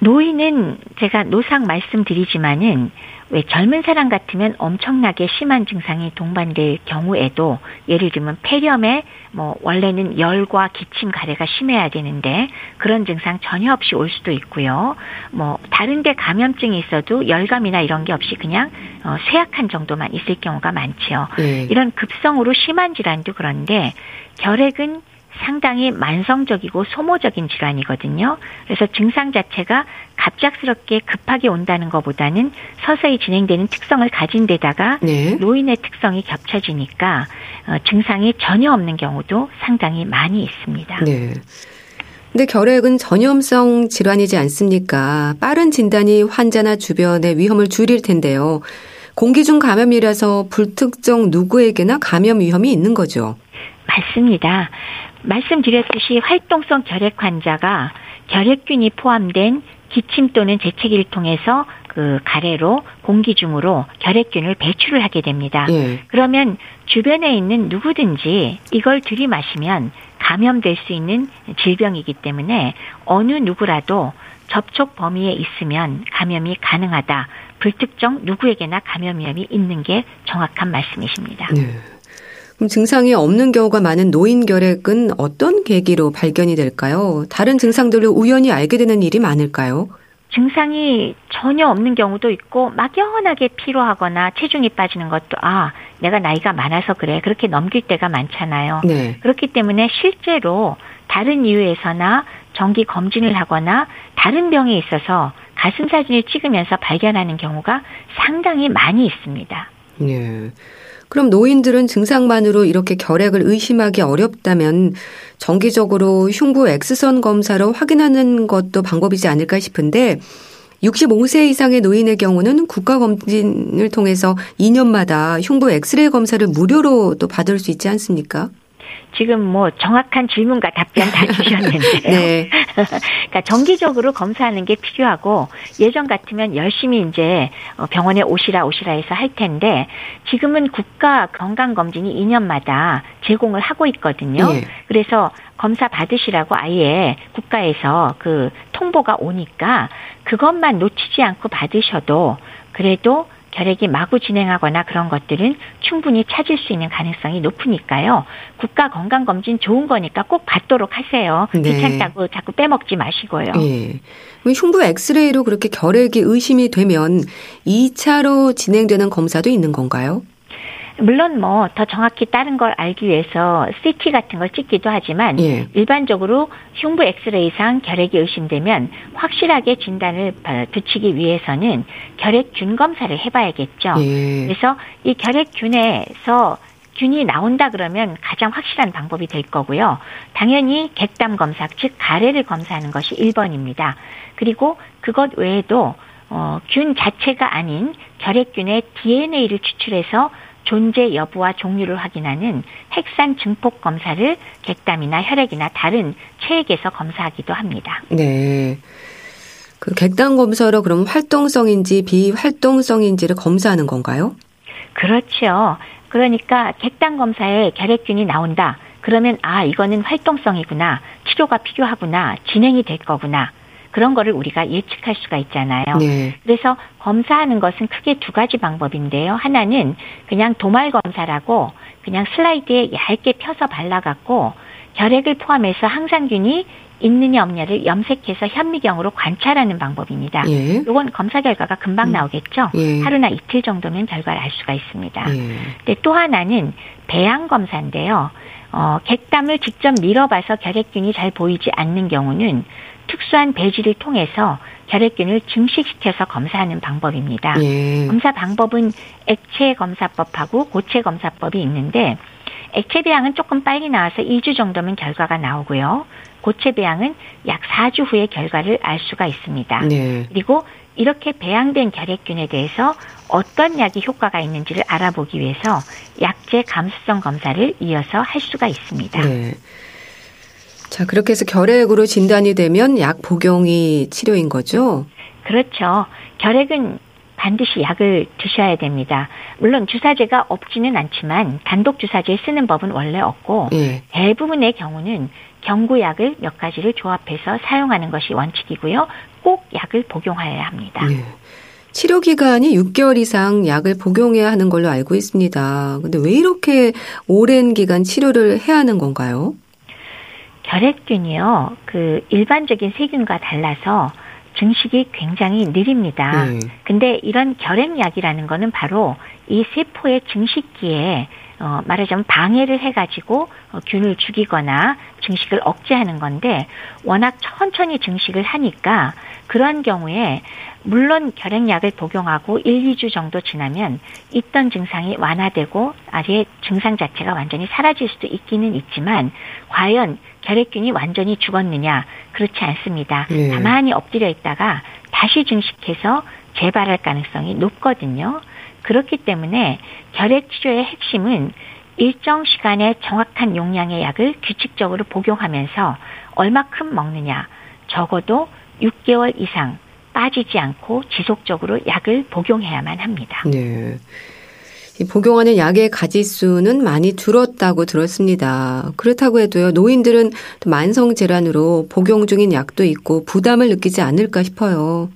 노인은 제가 노상 말씀드리지만은 왜 젊은 사람 같으면 엄청나게 심한 증상이 동반될 경우에도 예를 들면 폐렴에 뭐 원래는 열과 기침 가래가 심해야 되는데 그런 증상 전혀 없이 올 수도 있고요. 뭐 다른데 감염증이 있어도 열감이나 이런 게 없이 그냥 어, 쇠약한 정도만 있을 경우가 많지요. 네. 이런 급성으로 심한 질환도 그런데 결핵은 상당히 만성적이고 소모적인 질환이거든요. 그래서 증상 자체가 갑작스럽게 급하게 온다는 것보다는 서서히 진행되는 특성을 가진 데다가 네. 노인의 특성이 겹쳐지니까 어, 증상이 전혀 없는 경우도 상당히 많이 있습니다. 네. 근데 결핵은 전염성 질환이지 않습니까? 빠른 진단이 환자나 주변의 위험을 줄일 텐데요. 공기 중 감염이라서 불특정 누구에게나 감염 위험이 있는 거죠. 맞습니다. 말씀드렸듯이 활동성 결핵 환자가 결핵균이 포함된 기침 또는 재채기를 통해서 그 가래로 공기 중으로 결핵균을 배출을 하게 됩니다. 예. 그러면 주변에 있는 누구든지 이걸 들이마시면 감염될 수 있는 질병이기 때문에 어느 누구라도 접촉 범위에 있으면 감염이 가능하다. 불특정 누구에게나 감염 위험이 있는 게 정확한 말씀이십니다. 네. 그럼 증상이 없는 경우가 많은 노인 결핵은 어떤 계기로 발견이 될까요? 다른 증상들을 우연히 알게 되는 일이 많을까요? 증상이 전혀 없는 경우도 있고 막연하게 피로하거나 체중이 빠지는 것도 아 내가 나이가 많아서 그래 그렇게 넘길 때가 많잖아요. 네. 그렇기 때문에 실제로 다른 이유에서나 정기 검진을 하거나 다른 병에 있어서 가슴 사진을 찍으면서 발견하는 경우가 상당히 많이 있습니다. 네. 그럼 노인들은 증상만으로 이렇게 결핵을 의심하기 어렵다면 정기적으로 흉부 엑스선 검사로 확인하는 것도 방법이지 않을까 싶은데 65세 이상의 노인의 경우는 국가검진을 통해서 2년마다 흉부 엑스레이 검사를 무료로 또 받을 수 있지 않습니까? 지금 뭐 정확한 질문과 답변 다 *laughs* 주셨는데요. 네. *laughs* 그러니까 정기적으로 검사하는 게 필요하고 예전 같으면 열심히 이제 어, 병원에 오시라 오시라 해서 할 텐데 지금은 국가 건강검진이 2년마다 제공을 하고 있거든요. 네. 그래서 검사 받으시라고 아예 국가에서 그 통보가 오니까 그것만 놓치지 않고 받으셔도 그래도 결핵이 마구 진행하거나 그런 것들은 충분히 찾을 수 있는 가능성이 높으니까요. 국가 건강 검진 좋은 거니까 꼭 받도록 하세요. 네. 귀찮다고 자꾸 빼먹지 마시고요. 네. 흉부 엑스레이로 그렇게 결핵이 의심이 되면 2차로 진행되는 검사도 있는 건가요? 물론 뭐 더 정확히 다른 걸 알기 위해서 CT 같은 걸 찍기도 하지만 예. 일반적으로 흉부 엑스레이상 결핵이 의심되면 확실하게 진단을 붙이기 위해서는 결핵균 검사를 해봐야겠죠. 예. 그래서 이 결핵균에서 균이 나온다 그러면 가장 확실한 방법이 될 거고요. 당연히 객담 검사, 즉 가래를 검사하는 것이 1번입니다. 그리고 그것 외에도 어, 균 자체가 아닌 결핵균의 DNA를 추출해서 존재 여부와 종류를 확인하는 핵산 증폭 검사를 객담이나 혈액이나 다른 체액에서 검사하기도 합니다. 네. 그 객담 검사로 그럼 활동성인지 비활동성인지를 검사하는 건가요? 그렇죠. 그러니까 객담 검사에 결핵균이 나온다. 그러면 아 이거는 활동성이구나. 치료가 필요하구나. 진행이 될 거구나. 그런 거를 우리가 예측할 수가 있잖아요. 네. 그래서 검사하는 것은 크게 두 가지 방법인데요. 하나는 그냥 도말 검사라고 그냥 슬라이드에 얇게 펴서 발라갖고 결핵을 포함해서 항산균이 있느냐 없냐를 염색해서 현미경으로 관찰하는 방법입니다. 예. 이건 검사 결과가 금방 음. 나오겠죠. 예. 하루나 이틀 정도면 결과를 알 수가 있습니다. 예. 근데 또 하나는 배양 검사인데요. 어, 객담을 직접 밀어봐서 결핵균이 잘 보이지 않는 경우는 특수한 배지를 통해서 결핵균을 증식시켜서 검사하는 방법입니다. 예. 검사 방법은 액체 검사법하고 고체 검사법이 있는데 액체 배양은 조금 빨리 나와서 2주 정도면 결과가 나오고요. 고체 배양은 약 4주 후에 결과를 알 수가 있습니다. 네. 그리고 이렇게 배양된 결핵균에 대해서 어떤 약이 효과가 있는지를 알아보기 위해서 약제 감수성 검사를 이어서 할 수가 있습니다. 네. 자, 그렇게 해서 결핵으로 진단이 되면 약 복용이 치료인 거죠? 그렇죠. 결핵은 반드시 약을 드셔야 됩니다. 물론 주사제가 없지는 않지만 단독 주사제 쓰는 법은 원래 없고 예. 대부분의 경우는 경구약을 몇 가지를 조합해서 사용하는 것이 원칙이고요. 꼭 약을 복용해야 합니다. 예. 치료 기간이 6개월 이상 약을 복용해야 하는 걸로 알고 있습니다. 근데 왜 이렇게 오랜 기간 치료를 해야 하는 건가요? 결핵균이요. 그 일반적인 세균과 달라서 증식이 굉장히 느립니다. 네. 근데 이런 결핵약이라는 거는 바로 이 세포의 증식기에 어, 말하자면 방해를 해가지고 어, 균을 죽이거나 증식을 억제하는 건데 워낙 천천히 증식을 하니까 그런 경우에 물론 결핵약을 복용하고 1, 2주 정도 지나면 있던 증상이 완화되고 아예 증상 자체가 완전히 사라질 수도 있기는 있지만 과연 결핵균이 완전히 죽었느냐 그렇지 않습니다. 예. 가만히 엎드려 있다가 다시 증식해서 재발할 가능성이 높거든요. 그렇기 때문에 결핵 치료의 핵심은 일정 시간에 정확한 용량의 약을 규칙적으로 복용하면서 얼마큼 먹느냐 적어도 6개월 이상 빠지지 않고 지속적으로 약을 복용해야만 합니다. 네. 복용하는 약의 가지 수는 많이 줄었다고 들었습니다. 그렇다고 해도요, 노인들은 만성 질환으로 복용 중인 약도 있고 부담을 느끼지 않을까 싶어요.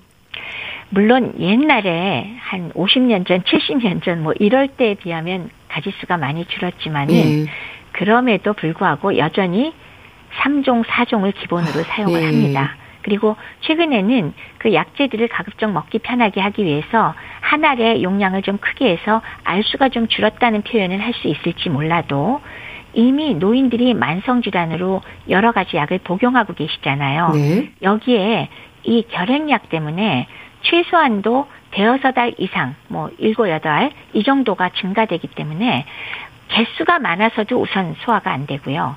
물론 옛날에 한 50년 전, 70년 전 뭐 이럴 때에 비하면 가지수가 많이 줄었지만은 예. 그럼에도 불구하고 여전히 3종, 4종을 기본으로 아, 사용을 예. 합니다. 그리고 최근에는 그 약재들을 가급적 먹기 편하게 하기 위해서 한 알의 용량을 좀 크게 해서 알수가 좀 줄었다는 표현을 할 수 있을지 몰라도 이미 노인들이 만성 질환으로 여러 가지 약을 복용하고 계시잖아요. 네. 여기에 이 결핵약 때문에 최소한도 대여섯 달 이상, 뭐 일곱 여덟 이 정도가 증가되기 때문에 개수가 많아서도 우선 소화가 안 되고요.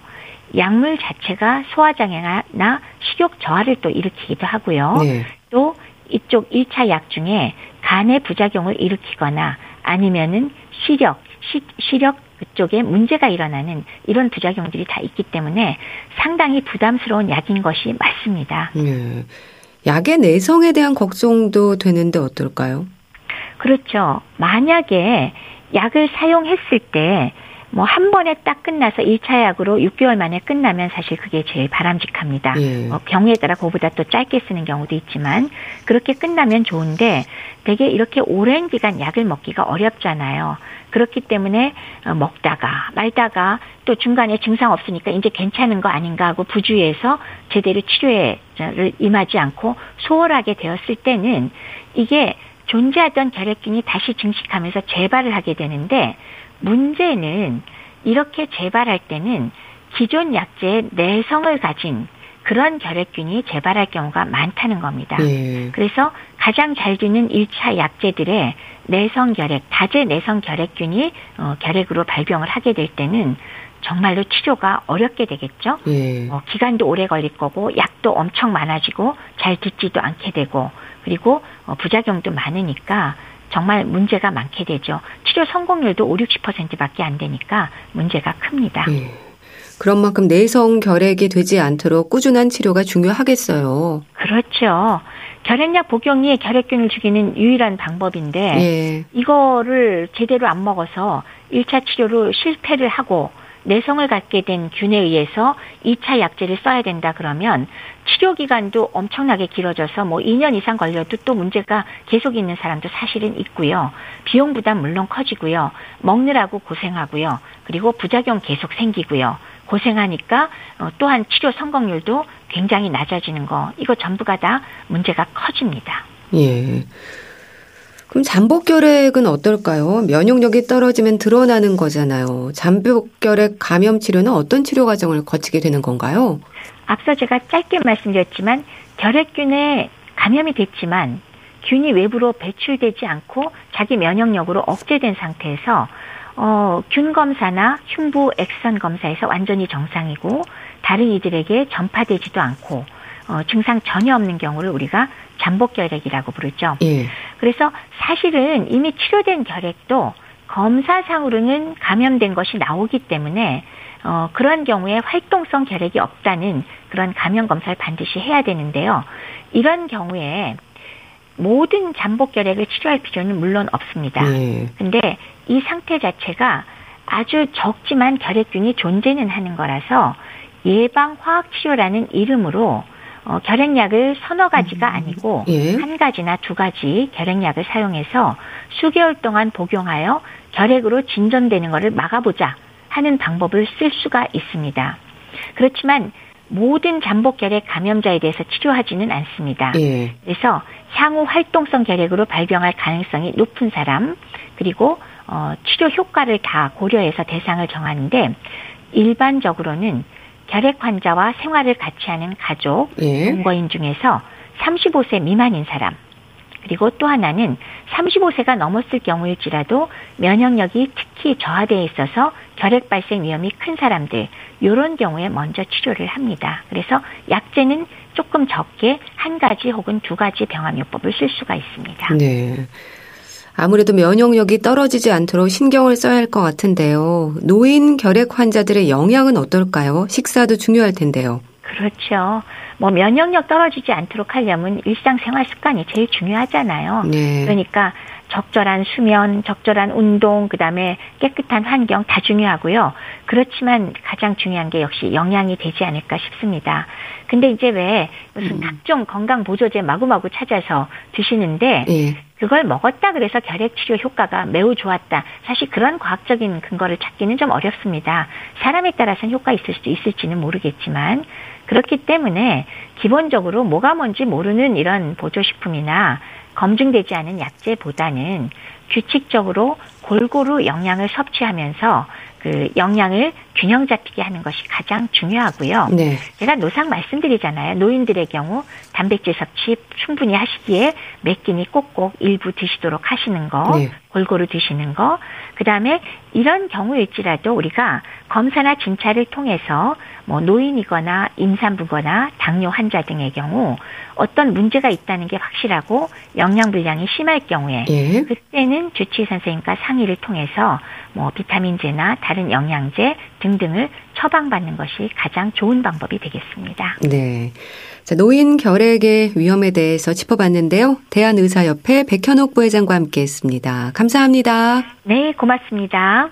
약물 자체가 소화장애나 식욕 저하를 또 일으키기도 하고요. 네. 또 이쪽 1차 약 중에 간의 부작용을 일으키거나 아니면은 시력, 시, 시력 그쪽에 문제가 일어나는 이런 부작용들이 다 있기 때문에 상당히 부담스러운 약인 것이 맞습니다. 네. 약의 내성에 대한 걱정도 되는데 어떨까요? 그렇죠. 만약에 약을 사용했을 때 뭐 한 번에 딱 끝나서 1차 약으로 6개월 만에 끝나면 사실 그게 제일 바람직합니다. 예. 뭐 병에 따라 그보다 또 짧게 쓰는 경우도 있지만 그렇게 끝나면 좋은데 되게 이렇게 오랜 기간 약을 먹기가 어렵잖아요. 그렇기 때문에 어, 먹다가 말다가 또 중간에 증상 없으니까 이제 괜찮은 거 아닌가 하고 부주의해서 제대로 치료를 임하지 않고 소홀하게 되었을 때는 이게 존재하던 결핵균이 다시 증식하면서 재발을 하게 되는데 문제는 이렇게 재발할 때는 기존 약제의 내성을 가진 그런 결핵균이 재발할 경우가 많다는 겁니다. 네. 그래서 가장 잘 되는 1차 약제들의 내성 결핵, 다제 내성 결핵균이 어, 결핵으로 발병을 하게 될 때는 정말로 치료가 어렵게 되겠죠. 네. 어, 기간도 오래 걸릴 거고 약도 엄청 많아지고 잘 듣지도 않게 되고 그리고 어, 부작용도 많으니까 정말 문제가 많게 되죠. 치료 성공률도 5, 60%밖에 안 되니까 문제가 큽니다. 네. 그런 만큼 내성 결핵이 되지 않도록 꾸준한 치료가 중요하겠어요. 그렇죠. 결핵약 복용이 결핵균을 죽이는 유일한 방법인데 예. 이거를 제대로 안 먹어서 1차 치료로 실패를 하고 내성을 갖게 된 균에 의해서 2차 약제를 써야 된다 그러면 치료 기간도 엄청나게 길어져서 뭐 2년 이상 걸려도 또 문제가 계속 있는 사람도 사실은 있고요. 비용 부담 물론 커지고요. 먹느라고 고생하고요. 그리고 부작용 계속 생기고요. 고생하니까 어, 또한 치료 성공률도 굉장히 낮아지는 거 이거 전부가 다 문제가 커집니다. 예. 그럼 잠복 결핵은 어떨까요? 면역력이 떨어지면 드러나는 거잖아요. 잠복 결핵 감염 치료는 어떤 치료 과정을 거치게 되는 건가요? 앞서 제가 짧게 말씀드렸지만 결핵균에 감염이 됐지만 균이 외부로 배출되지 않고 자기 면역력으로 억제된 상태에서 어, 균 검사나 흉부 액선 검사에서 완전히 정상이고 다른 이들에게 전파되지도 않고 어, 증상 전혀 없는 경우를 우리가 잠복 결핵이라고 부르죠. 예. 그래서 사실은 이미 치료된 결핵도 검사상으로는 감염된 것이 나오기 때문에 어, 그런 경우에 활동성 결핵이 없다는 그런 감염 검사를 반드시 해야 되는데요. 이런 경우에 모든 잠복 결핵을 치료할 필요는 물론 없습니다. 네. 근데 이 상태 자체가 아주 적지만 결핵균이 존재는 하는 거라서 예방 화학 치료라는 이름으로 어, 결핵약을 서너 가지가 음. 아니고 예. 한 가지나 두 가지 결핵약을 사용해서 수개월 동안 복용하여 결핵으로 진전되는 것을 막아보자 하는 방법을 쓸 수가 있습니다. 그렇지만 모든 잠복 결핵 감염자에 대해서 치료하지는 않습니다. 예. 그래서 향후 활동성 결핵으로 발병할 가능성이 높은 사람 그리고 어, 치료 효과를 다 고려해서 대상을 정하는데 일반적으로는 결핵 환자와 생활을 같이 하는 가족, 예. 동거인 중에서 35세 미만인 사람, 그리고 또 하나는 35세가 넘었을 경우일지라도 면역력이 특히 저하되어 있어서 결핵 발생 위험이 큰 사람들, 이런 경우에 먼저 치료를 합니다. 그래서 약제는 조금 적게 한 가지 혹은 두 가지 병합요법을 쓸 수가 있습니다. 네. 아무래도 면역력이 떨어지지 않도록 신경을 써야 할 것 같은데요. 노인 결핵 환자들의 영양은 어떨까요? 식사도 중요할 텐데요. 그렇죠. 뭐 면역력 떨어지지 않도록 하려면 일상생활 습관이 제일 중요하잖아요. 네. 그러니까 적절한 수면, 적절한 운동, 그다음에 깨끗한 환경 다 중요하고요. 그렇지만 가장 중요한 게 역시 영양이 되지 않을까 싶습니다. 근데 이제 왜 무슨 음. 각종 건강 보조제 마구마구 찾아서 드시는데 네. 그걸 먹었다 그래서 결핵 치료 효과가 매우 좋았다. 사실 그런 과학적인 근거를 찾기는 좀 어렵습니다. 사람에 따라서는 효과 있을 수도 있을지는 모르겠지만 그렇기 때문에 기본적으로 뭐가 뭔지 모르는 이런 보조식품이나 검증되지 않은 약제보다는 규칙적으로 골고루 영양을 섭취하면서 그 영양을 균형 잡히게 하는 것이 가장 중요하고요. 네. 제가 노상 말씀드리잖아요. 노인들의 경우 단백질 섭취 충분히 하시기에 몇 끼니 꼭꼭 일부 드시도록 하시는 거, 네. 골고루 드시는 거. 그다음에 이런 경우일지라도 우리가 검사나 진찰을 통해서 뭐 노인이거나 임산부거나 당뇨 환자 등의 경우 어떤 문제가 있다는 게 확실하고 영양 불량이 심할 경우에 예. 그때는 주치의 선생님과 상의를 통해서 뭐 비타민제나 다른 영양제 등등을 처방받는 것이 가장 좋은 방법이 되겠습니다. 네. 자, 노인 결핵의 위험에 대해서 짚어봤는데요. 대한의사협회 백현옥 부회장과 함께 했습니다. 감사합니다. 네, 고맙습니다.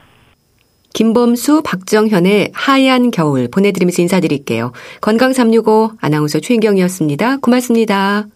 김범수, 박정현의 하얀 겨울 보내드리면서 인사드릴게요. 건강365 아나운서 최인경이었습니다. 고맙습니다.